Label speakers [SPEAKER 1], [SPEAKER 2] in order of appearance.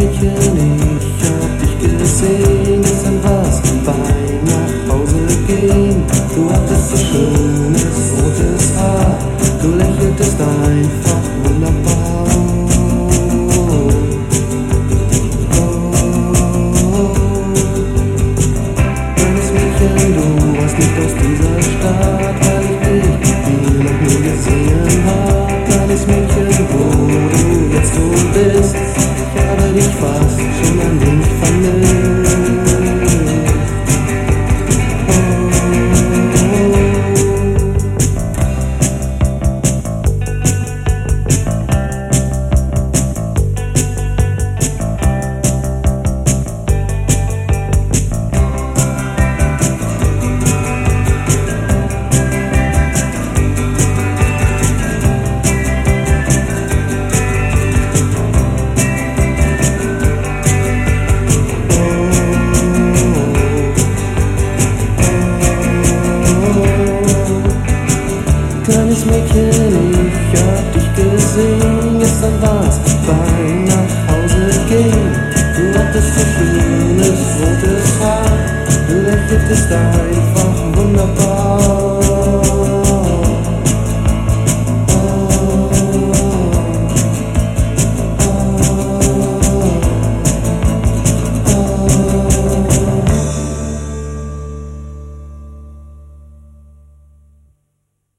[SPEAKER 1] Mädchen, ich hab dich gesehen, gestern warst du bei nach Hause gehen, du hattest so schönes kleines Mädchen, ich hab dich gesehen. Gestern war's beim nach Hause gehen. Du hattest so schönes rotes Haar, du lächeltest einfach